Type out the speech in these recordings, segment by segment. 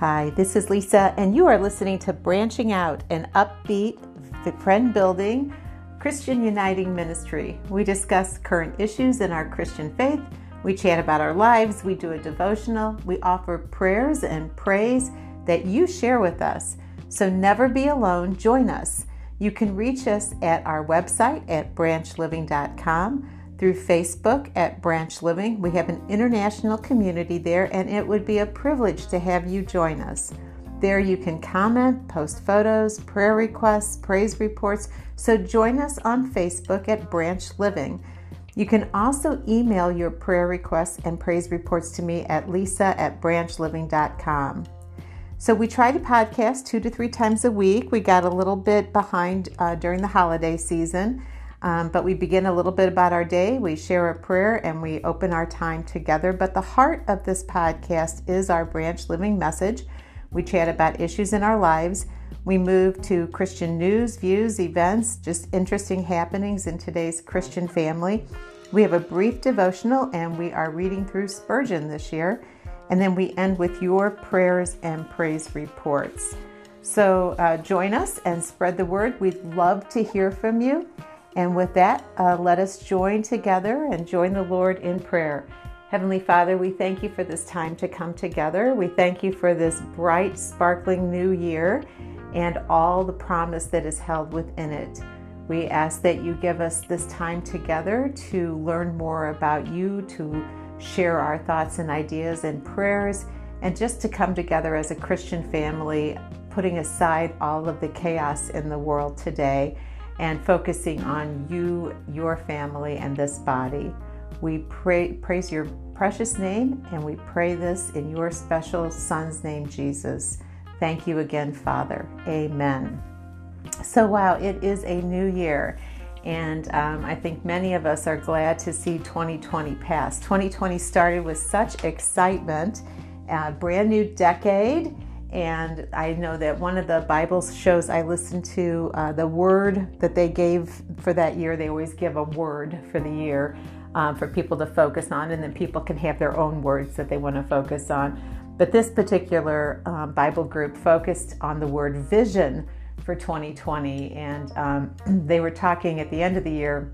Hi, this is Lisa, and you are listening to Branching Out, an upbeat, friend building, Christian uniting ministry. We discuss current issues in our Christian faith, we chat about our lives, we do a devotional, we offer prayers and praise that you share with us. So never be alone, join us. You can reach us at our website at branchliving.com through Facebook at Branch Living. We have an international community there, and it would be a privilege to have you join us. There you can comment, post photos, prayer requests, praise reports. So join us on Facebook at Branch Living. You can also email your prayer requests and praise reports to me at lisa at branchliving.com. So we try to podcast two to three times a week. We got a little bit behind uh, during the holiday season. Um, but we begin a little bit about our day, we share a prayer, and we open our time together. But the heart of this podcast is our branch living message. We chat about issues in our lives. We move to Christian news, views, events, just interesting happenings in today's Christian family. We have a brief devotional, and we are reading through Spurgeon this year. And then we end with your prayers and praise reports. So uh, join us and spread the word. We'd love to hear from you. And with that, uh, let us join together and join the Lord in prayer. Heavenly Father, we thank you for this time to come together. We thank you for this bright, sparkling new year and all the promise that is held within it. We ask that you give us this time together to learn more about you, to share our thoughts and ideas and prayers, and just to come together as a Christian family, putting aside all of the chaos in the world today and focusing on you, your family, and this body. We pray, praise your precious name and we pray this in your special Son's name, Jesus. Thank you again, Father. Amen. So, wow, it is a new year. And um, I think many of us are glad to see 2020 pass. 2020 started with such excitement, a brand new decade and I know that one of the Bible shows I listened to, uh, the word that they gave for that year, they always give a word for the year um, for people to focus on, and then people can have their own words that they want to focus on. But this particular um, Bible group focused on the word vision for 2020, and um, they were talking at the end of the year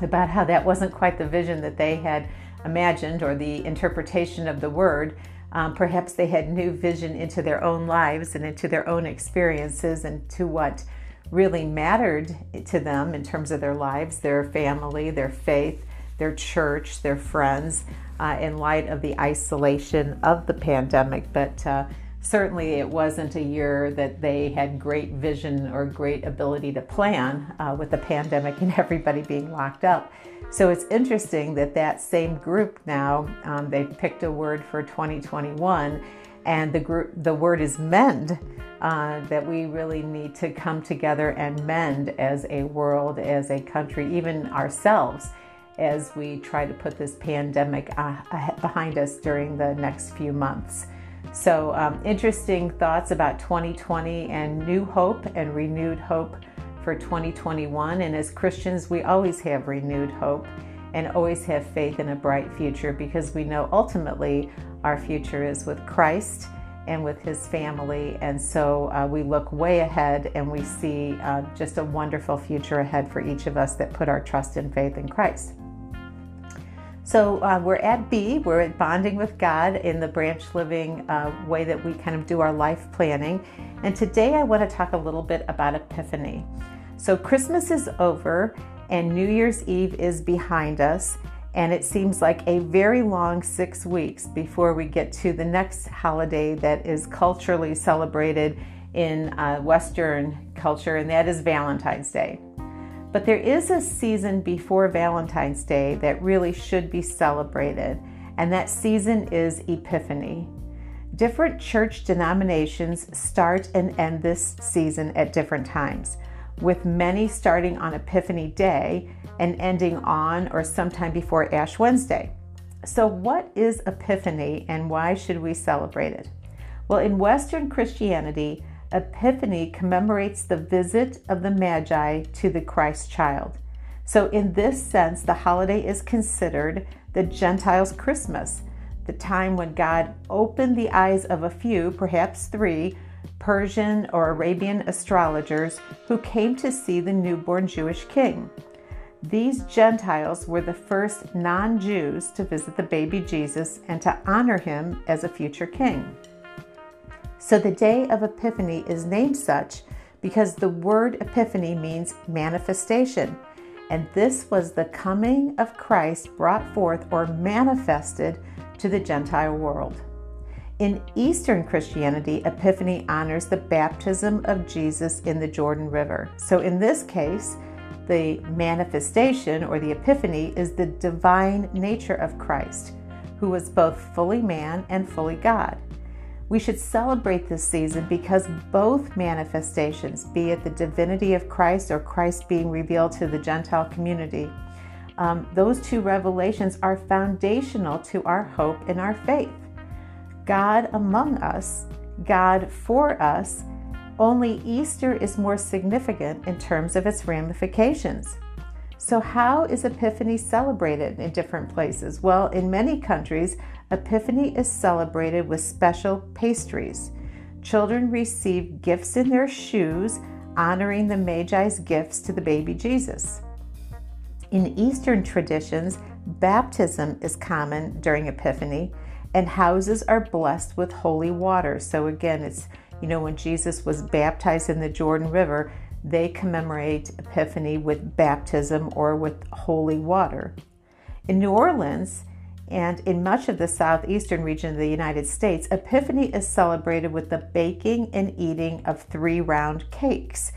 about how that wasn't quite the vision that they had imagined or the interpretation of the word. Um, perhaps they had new vision into their own lives and into their own experiences and to what really mattered to them in terms of their lives, their family, their faith, their church, their friends, uh, in light of the isolation of the pandemic. But uh, certainly it wasn't a year that they had great vision or great ability to plan uh, with the pandemic and everybody being locked up. So it's interesting that that same group now um, they picked a word for 2021, and the group the word is mend. Uh, that we really need to come together and mend as a world, as a country, even ourselves, as we try to put this pandemic uh, behind us during the next few months. So, um, interesting thoughts about 2020 and new hope and renewed hope for 2021. And as Christians, we always have renewed hope and always have faith in a bright future because we know ultimately our future is with Christ and with his family. And so uh, we look way ahead and we see uh, just a wonderful future ahead for each of us that put our trust and faith in Christ. So uh, we're at B, we're at bonding with God in the branch living uh, way that we kind of do our life planning. And today I want to talk a little bit about Epiphany. So Christmas is over and New Year's Eve is behind us. And it seems like a very long six weeks before we get to the next holiday that is culturally celebrated in uh, Western culture, and that is Valentine's Day. But there is a season before Valentine's Day that really should be celebrated, and that season is Epiphany. Different church denominations start and end this season at different times, with many starting on Epiphany Day and ending on or sometime before Ash Wednesday. So, what is Epiphany and why should we celebrate it? Well, in Western Christianity, Epiphany commemorates the visit of the Magi to the Christ child. So, in this sense, the holiday is considered the Gentiles' Christmas. the time when God opened the eyes of a few, perhaps three, Persian or Arabian astrologers who came to see the newborn Jewish king. These Gentiles were the first non Jews to visit the baby Jesus and to honor him as a future king. So the day of Epiphany is named such because the word Epiphany means manifestation. And this was the coming of Christ brought forth or manifested to the Gentile world. In Eastern Christianity, Epiphany honors the baptism of Jesus in the Jordan River. So in this case, the manifestation or the epiphany is the divine nature of Christ, who was both fully man and fully God. We should celebrate this season because both manifestations, be it the divinity of Christ or Christ being revealed to the Gentile community, um, those two revelations are foundational to our hope and our faith. God among us, God for us, only Easter is more significant in terms of its ramifications. So, how is Epiphany celebrated in different places? Well, in many countries, Epiphany is celebrated with special pastries. Children receive gifts in their shoes, honoring the Magi's gifts to the baby Jesus. In Eastern traditions, baptism is common during Epiphany, and houses are blessed with holy water. So, again, it's, you know, when Jesus was baptized in the Jordan River, they commemorate Epiphany with baptism or with holy water. In New Orleans, and in much of the southeastern region of the United States, Epiphany is celebrated with the baking and eating of three round cakes,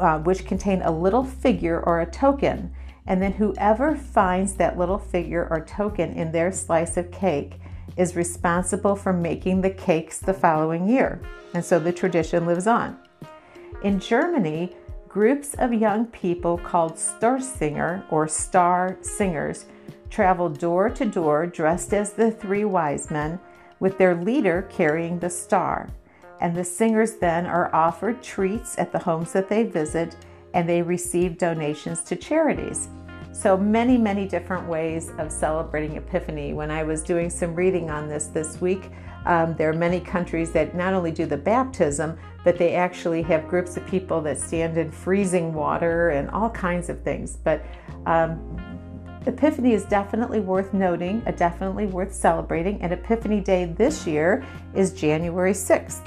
uh, which contain a little figure or a token. And then whoever finds that little figure or token in their slice of cake is responsible for making the cakes the following year. And so the tradition lives on. In Germany, groups of young people called Sternsingers or star singers travel door to door dressed as the three wise men, with their leader carrying the star. And the singers then are offered treats at the homes that they visit and they receive donations to charities. So, many, many different ways of celebrating Epiphany. When I was doing some reading on this this week, um, there are many countries that not only do the baptism, but they actually have groups of people that stand in freezing water and all kinds of things. But um, Epiphany is definitely worth noting, definitely worth celebrating, and Epiphany Day this year is January 6th.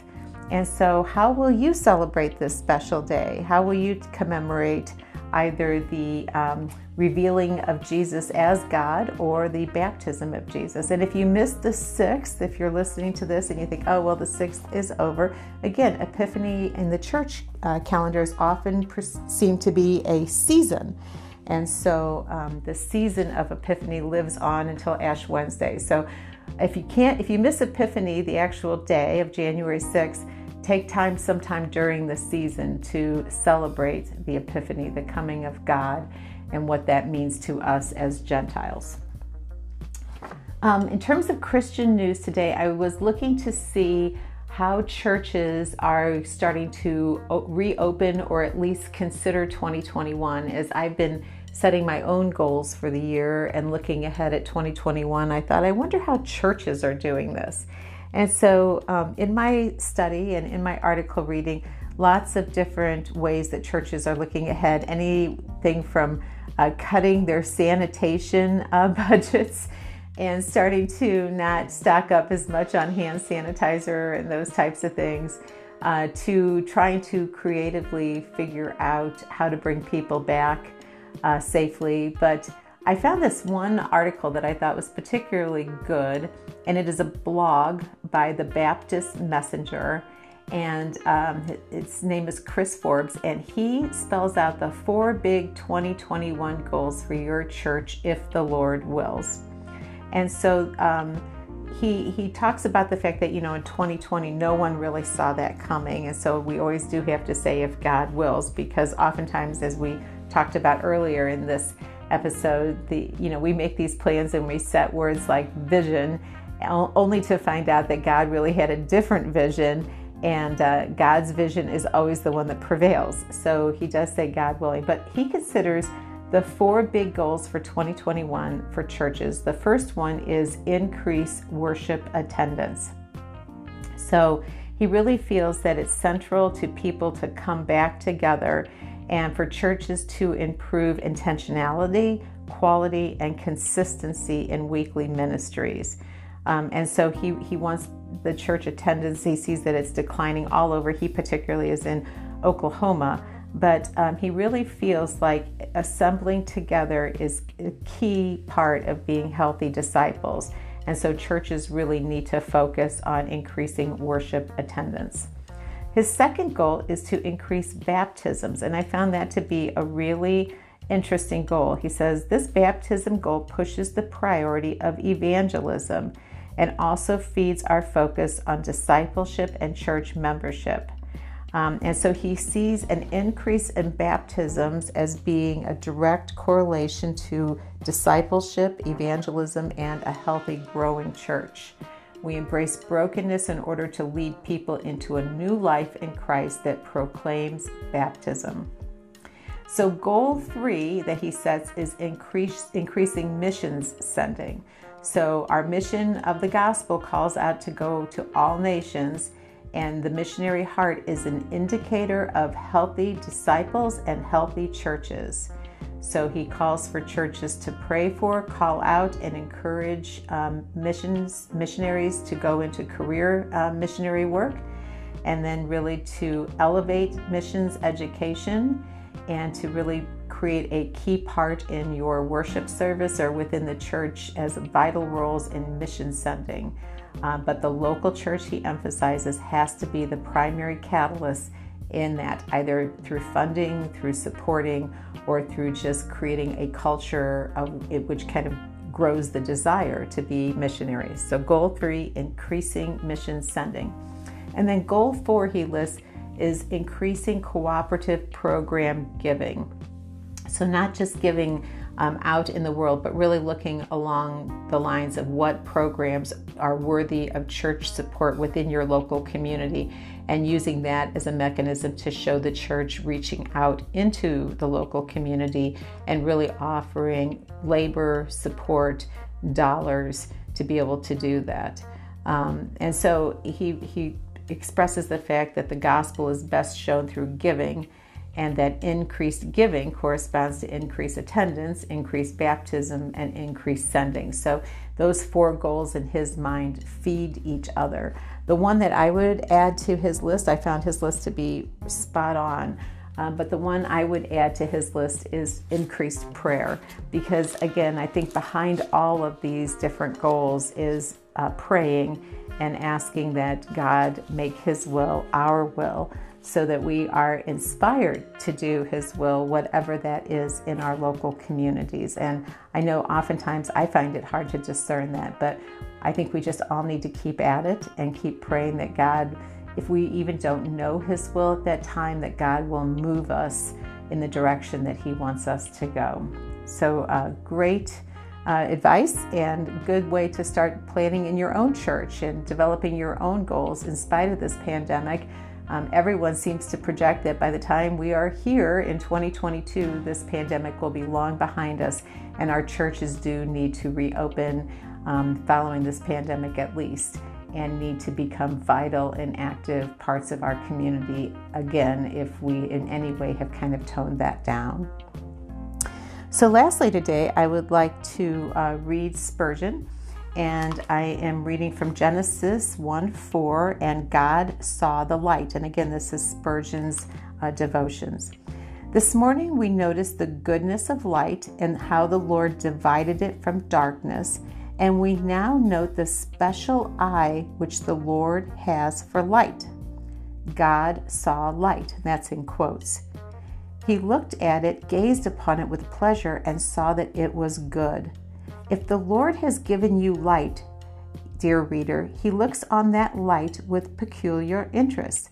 And so, how will you celebrate this special day? How will you commemorate either the um, revealing of Jesus as God or the baptism of Jesus? And if you missed the 6th, if you're listening to this and you think, oh, well, the 6th is over, again, Epiphany in the church uh, calendars often per- seem to be a season. And so um, the season of Epiphany lives on until Ash Wednesday. So if you can't, if you miss Epiphany, the actual day of January 6th, take time sometime during the season to celebrate the Epiphany, the coming of God, and what that means to us as Gentiles. Um, in terms of Christian news today, I was looking to see how churches are starting to reopen or at least consider 2021 as I've been setting my own goals for the year and looking ahead at 2021 I thought I wonder how churches are doing this and so, um, in my study and in my article reading, lots of different ways that churches are looking ahead. Anything from uh, cutting their sanitation uh, budgets and starting to not stock up as much on hand sanitizer and those types of things, uh, to trying to creatively figure out how to bring people back uh, safely. But I found this one article that I thought was particularly good, and it is a blog by the Baptist Messenger. And um, its name is Chris Forbes, and he spells out the four big 2021 goals for your church if the Lord wills. And so um, he he talks about the fact that you know in 2020 no one really saw that coming, and so we always do have to say if God wills, because oftentimes, as we talked about earlier in this episode, the you know we make these plans and we set words like vision, only to find out that God really had a different vision, and uh, God's vision is always the one that prevails. So he does say God willing, but he considers the four big goals for 2021 for churches. The first one is increase worship attendance. So he really feels that it's central to people to come back together and for churches to improve intentionality, quality, and consistency in weekly ministries. Um, and so he, he wants the church attendance, he sees that it's declining all over. He particularly is in Oklahoma, but um, he really feels like assembling together is a key part of being healthy disciples. And so churches really need to focus on increasing worship attendance. His second goal is to increase baptisms, and I found that to be a really interesting goal. He says this baptism goal pushes the priority of evangelism and also feeds our focus on discipleship and church membership. Um, and so he sees an increase in baptisms as being a direct correlation to discipleship, evangelism, and a healthy, growing church. We embrace brokenness in order to lead people into a new life in Christ that proclaims baptism. So, goal three that he sets is increase, increasing missions sending. So, our mission of the gospel calls out to go to all nations and the missionary heart is an indicator of healthy disciples and healthy churches. So he calls for churches to pray for, call out, and encourage um, missions missionaries to go into career uh, missionary work, and then really to elevate missions education and to really create a key part in your worship service or within the church as vital roles in mission sending. Uh, but the local church, he emphasizes, has to be the primary catalyst in that, either through funding, through supporting, or through just creating a culture of it, which kind of grows the desire to be missionaries. So, goal three, increasing mission sending. And then goal four, he lists, is increasing cooperative program giving. So, not just giving um, out in the world, but really looking along the lines of what programs are worthy of church support within your local community and using that as a mechanism to show the church reaching out into the local community and really offering labor, support, dollars to be able to do that. Um, and so he, he expresses the fact that the gospel is best shown through giving and that increased giving corresponds to increased attendance, increased baptism, and increased sending. So those four goals in his mind feed each other. The one that I would add to his list, I found his list to be spot on. Um, but the one I would add to his list is increased prayer. Because again, I think behind all of these different goals is uh, praying and asking that God make his will our will so that we are inspired to do His will, whatever that is in our local communities. And I know oftentimes I find it hard to discern that, but I think we just all need to keep at it and keep praying that God, if we even don't know His will at that time, that God will move us in the direction that He wants us to go. So, uh, great. Uh, advice and good way to start planning in your own church and developing your own goals in spite of this pandemic. Um, everyone seems to project that by the time we are here in 2022, this pandemic will be long behind us, and our churches do need to reopen um, following this pandemic at least and need to become vital and active parts of our community again if we in any way have kind of toned that down. So, lastly, today I would like to uh, read Spurgeon and I am reading from Genesis 1 4, and God saw the light. And again, this is Spurgeon's uh, devotions. This morning we noticed the goodness of light and how the Lord divided it from darkness, and we now note the special eye which the Lord has for light. God saw light, that's in quotes. He looked at it, gazed upon it with pleasure, and saw that it was good. If the Lord has given you light, dear reader, he looks on that light with peculiar interest.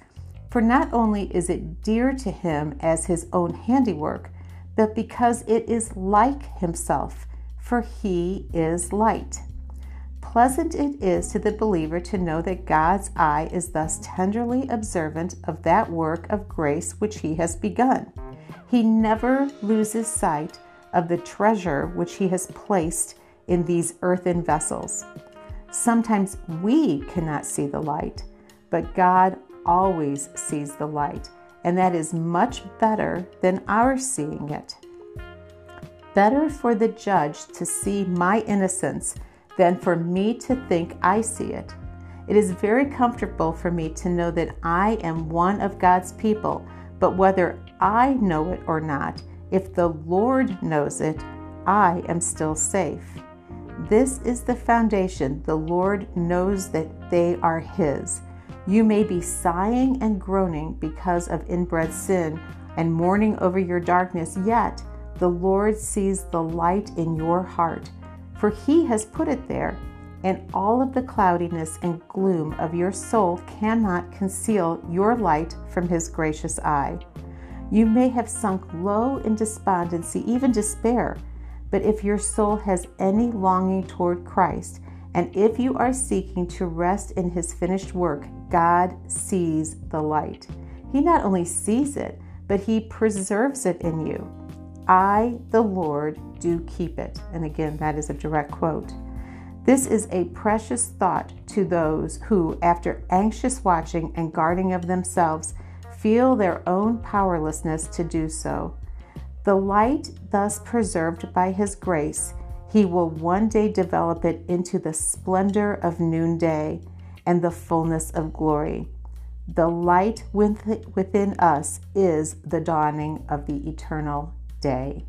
For not only is it dear to him as his own handiwork, but because it is like himself, for he is light. Pleasant it is to the believer to know that God's eye is thus tenderly observant of that work of grace which he has begun. He never loses sight of the treasure which He has placed in these earthen vessels. Sometimes we cannot see the light, but God always sees the light, and that is much better than our seeing it. Better for the judge to see my innocence than for me to think I see it. It is very comfortable for me to know that I am one of God's people, but whether I know it or not, if the Lord knows it, I am still safe. This is the foundation. The Lord knows that they are His. You may be sighing and groaning because of inbred sin and mourning over your darkness, yet the Lord sees the light in your heart, for He has put it there, and all of the cloudiness and gloom of your soul cannot conceal your light from His gracious eye. You may have sunk low in despondency, even despair but if your soul has any longing toward Christ, and if you are seeking to rest in his finished work, God sees the light. He not only sees it, but he preserves it in you. I, the Lord, do keep it. And again, that is a direct quote. This is a precious thought to those who, after anxious watching and guarding of themselves, feel their own powerlessness to do so. The light thus preserved by His grace, He will one day develop it into the splendor of noonday and the fullness of glory. The light within us is the dawning of the eternal day.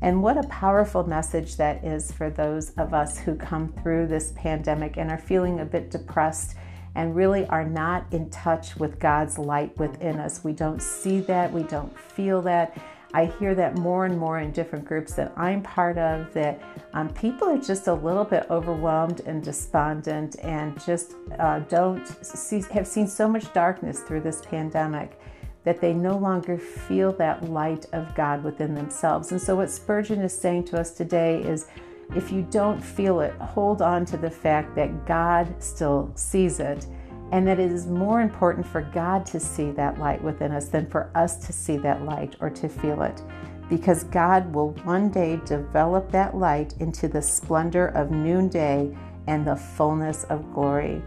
And what a powerful message that is for those of us who come through this pandemic and are feeling a bit depressed and really are not in touch with God's light within us. We don't see that, we don't feel that. I hear that more and more in different groups that I'm part of that um, people are just a little bit overwhelmed and despondent and just uh, don't see, have seen so much darkness through this pandemic that they no longer feel that light of God within themselves. And so, what Spurgeon is saying to us today is if you don't feel it, hold on to the fact that God still sees it and that it is more important for God to see that light within us than for us to see that light or to feel it. Because God will one day develop that light into the splendor of noonday and the fullness of glory.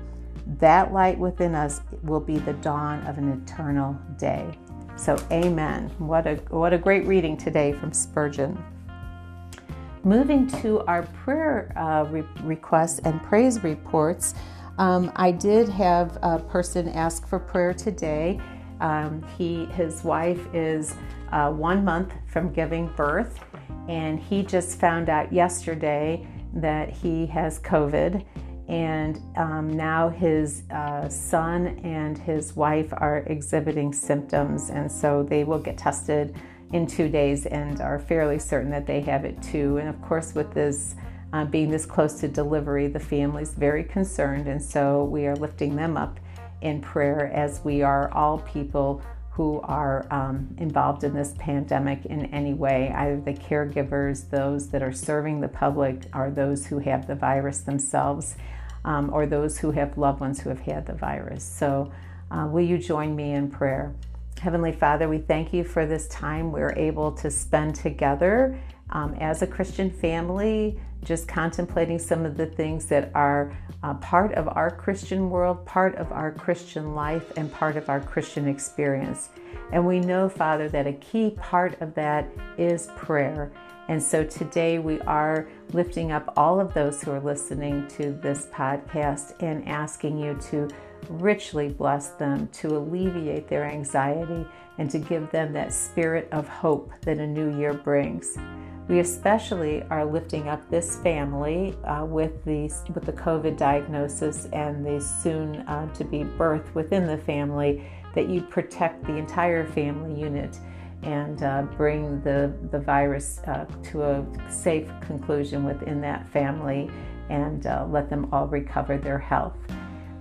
That light within us will be the dawn of an eternal day. So, amen. What a, what a great reading today from Spurgeon. Moving to our prayer uh, re- requests and praise reports. Um, I did have a person ask for prayer today. Um, he, his wife is uh, one month from giving birth, and he just found out yesterday that he has COVID. And um, now his uh, son and his wife are exhibiting symptoms, and so they will get tested in two days and are fairly certain that they have it too. And of course, with this uh, being this close to delivery, the family's very concerned, and so we are lifting them up in prayer as we are all people who are um, involved in this pandemic in any way, either the caregivers, those that are serving the public, or those who have the virus themselves, um, or those who have loved ones who have had the virus. So, uh, will you join me in prayer? Heavenly Father, we thank you for this time we're able to spend together um, as a Christian family just contemplating some of the things that are uh, part of our Christian world, part of our Christian life, and part of our Christian experience. And we know, Father, that a key part of that is prayer. And so today we are lifting up all of those who are listening to this podcast and asking you to richly bless them, to alleviate their anxiety, and to give them that spirit of hope that a new year brings. We especially are lifting up this family uh, with the with the COVID diagnosis and the soon uh, to be birth within the family. That you protect the entire family unit and uh, bring the the virus uh, to a safe conclusion within that family, and uh, let them all recover their health.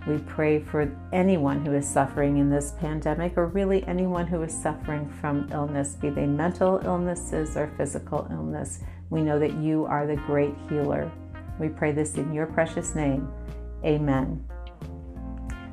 We pray for anyone who is suffering in this pandemic, or really anyone who is suffering from illness, be they mental illnesses or physical illness. We know that you are the great healer. We pray this in your precious name. Amen.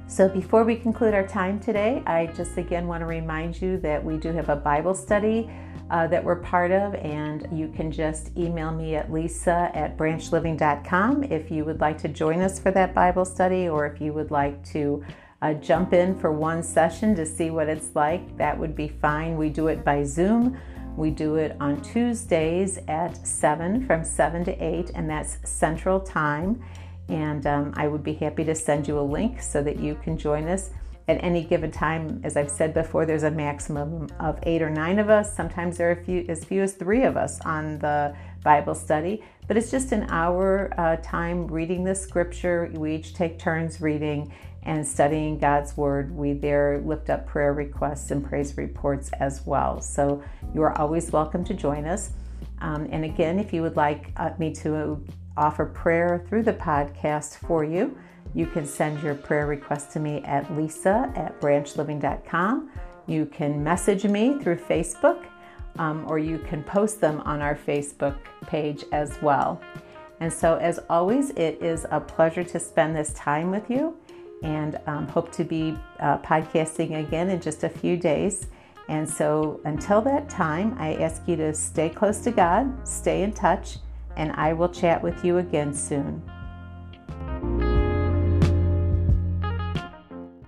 So, before we conclude our time today, I just again want to remind you that we do have a Bible study uh, that we're part of, and you can just email me at lisa at branchliving.com if you would like to join us for that Bible study or if you would like to uh, jump in for one session to see what it's like. That would be fine. We do it by Zoom. We do it on Tuesdays at 7 from 7 to 8, and that's Central Time. And um, I would be happy to send you a link so that you can join us at any given time. As I've said before, there's a maximum of eight or nine of us. Sometimes there are few, as few as three of us on the Bible study, but it's just an hour uh, time reading the scripture. We each take turns reading and studying God's Word. We there lift up prayer requests and praise reports as well. So you are always welcome to join us. Um, and again, if you would like uh, me to offer prayer through the podcast for you, you can send your prayer request to me at lisa at branchliving.com. You can message me through Facebook, um, or you can post them on our Facebook page as well. And so, as always, it is a pleasure to spend this time with you and um, hope to be uh, podcasting again in just a few days. And so, until that time, I ask you to stay close to God, stay in touch, and I will chat with you again soon.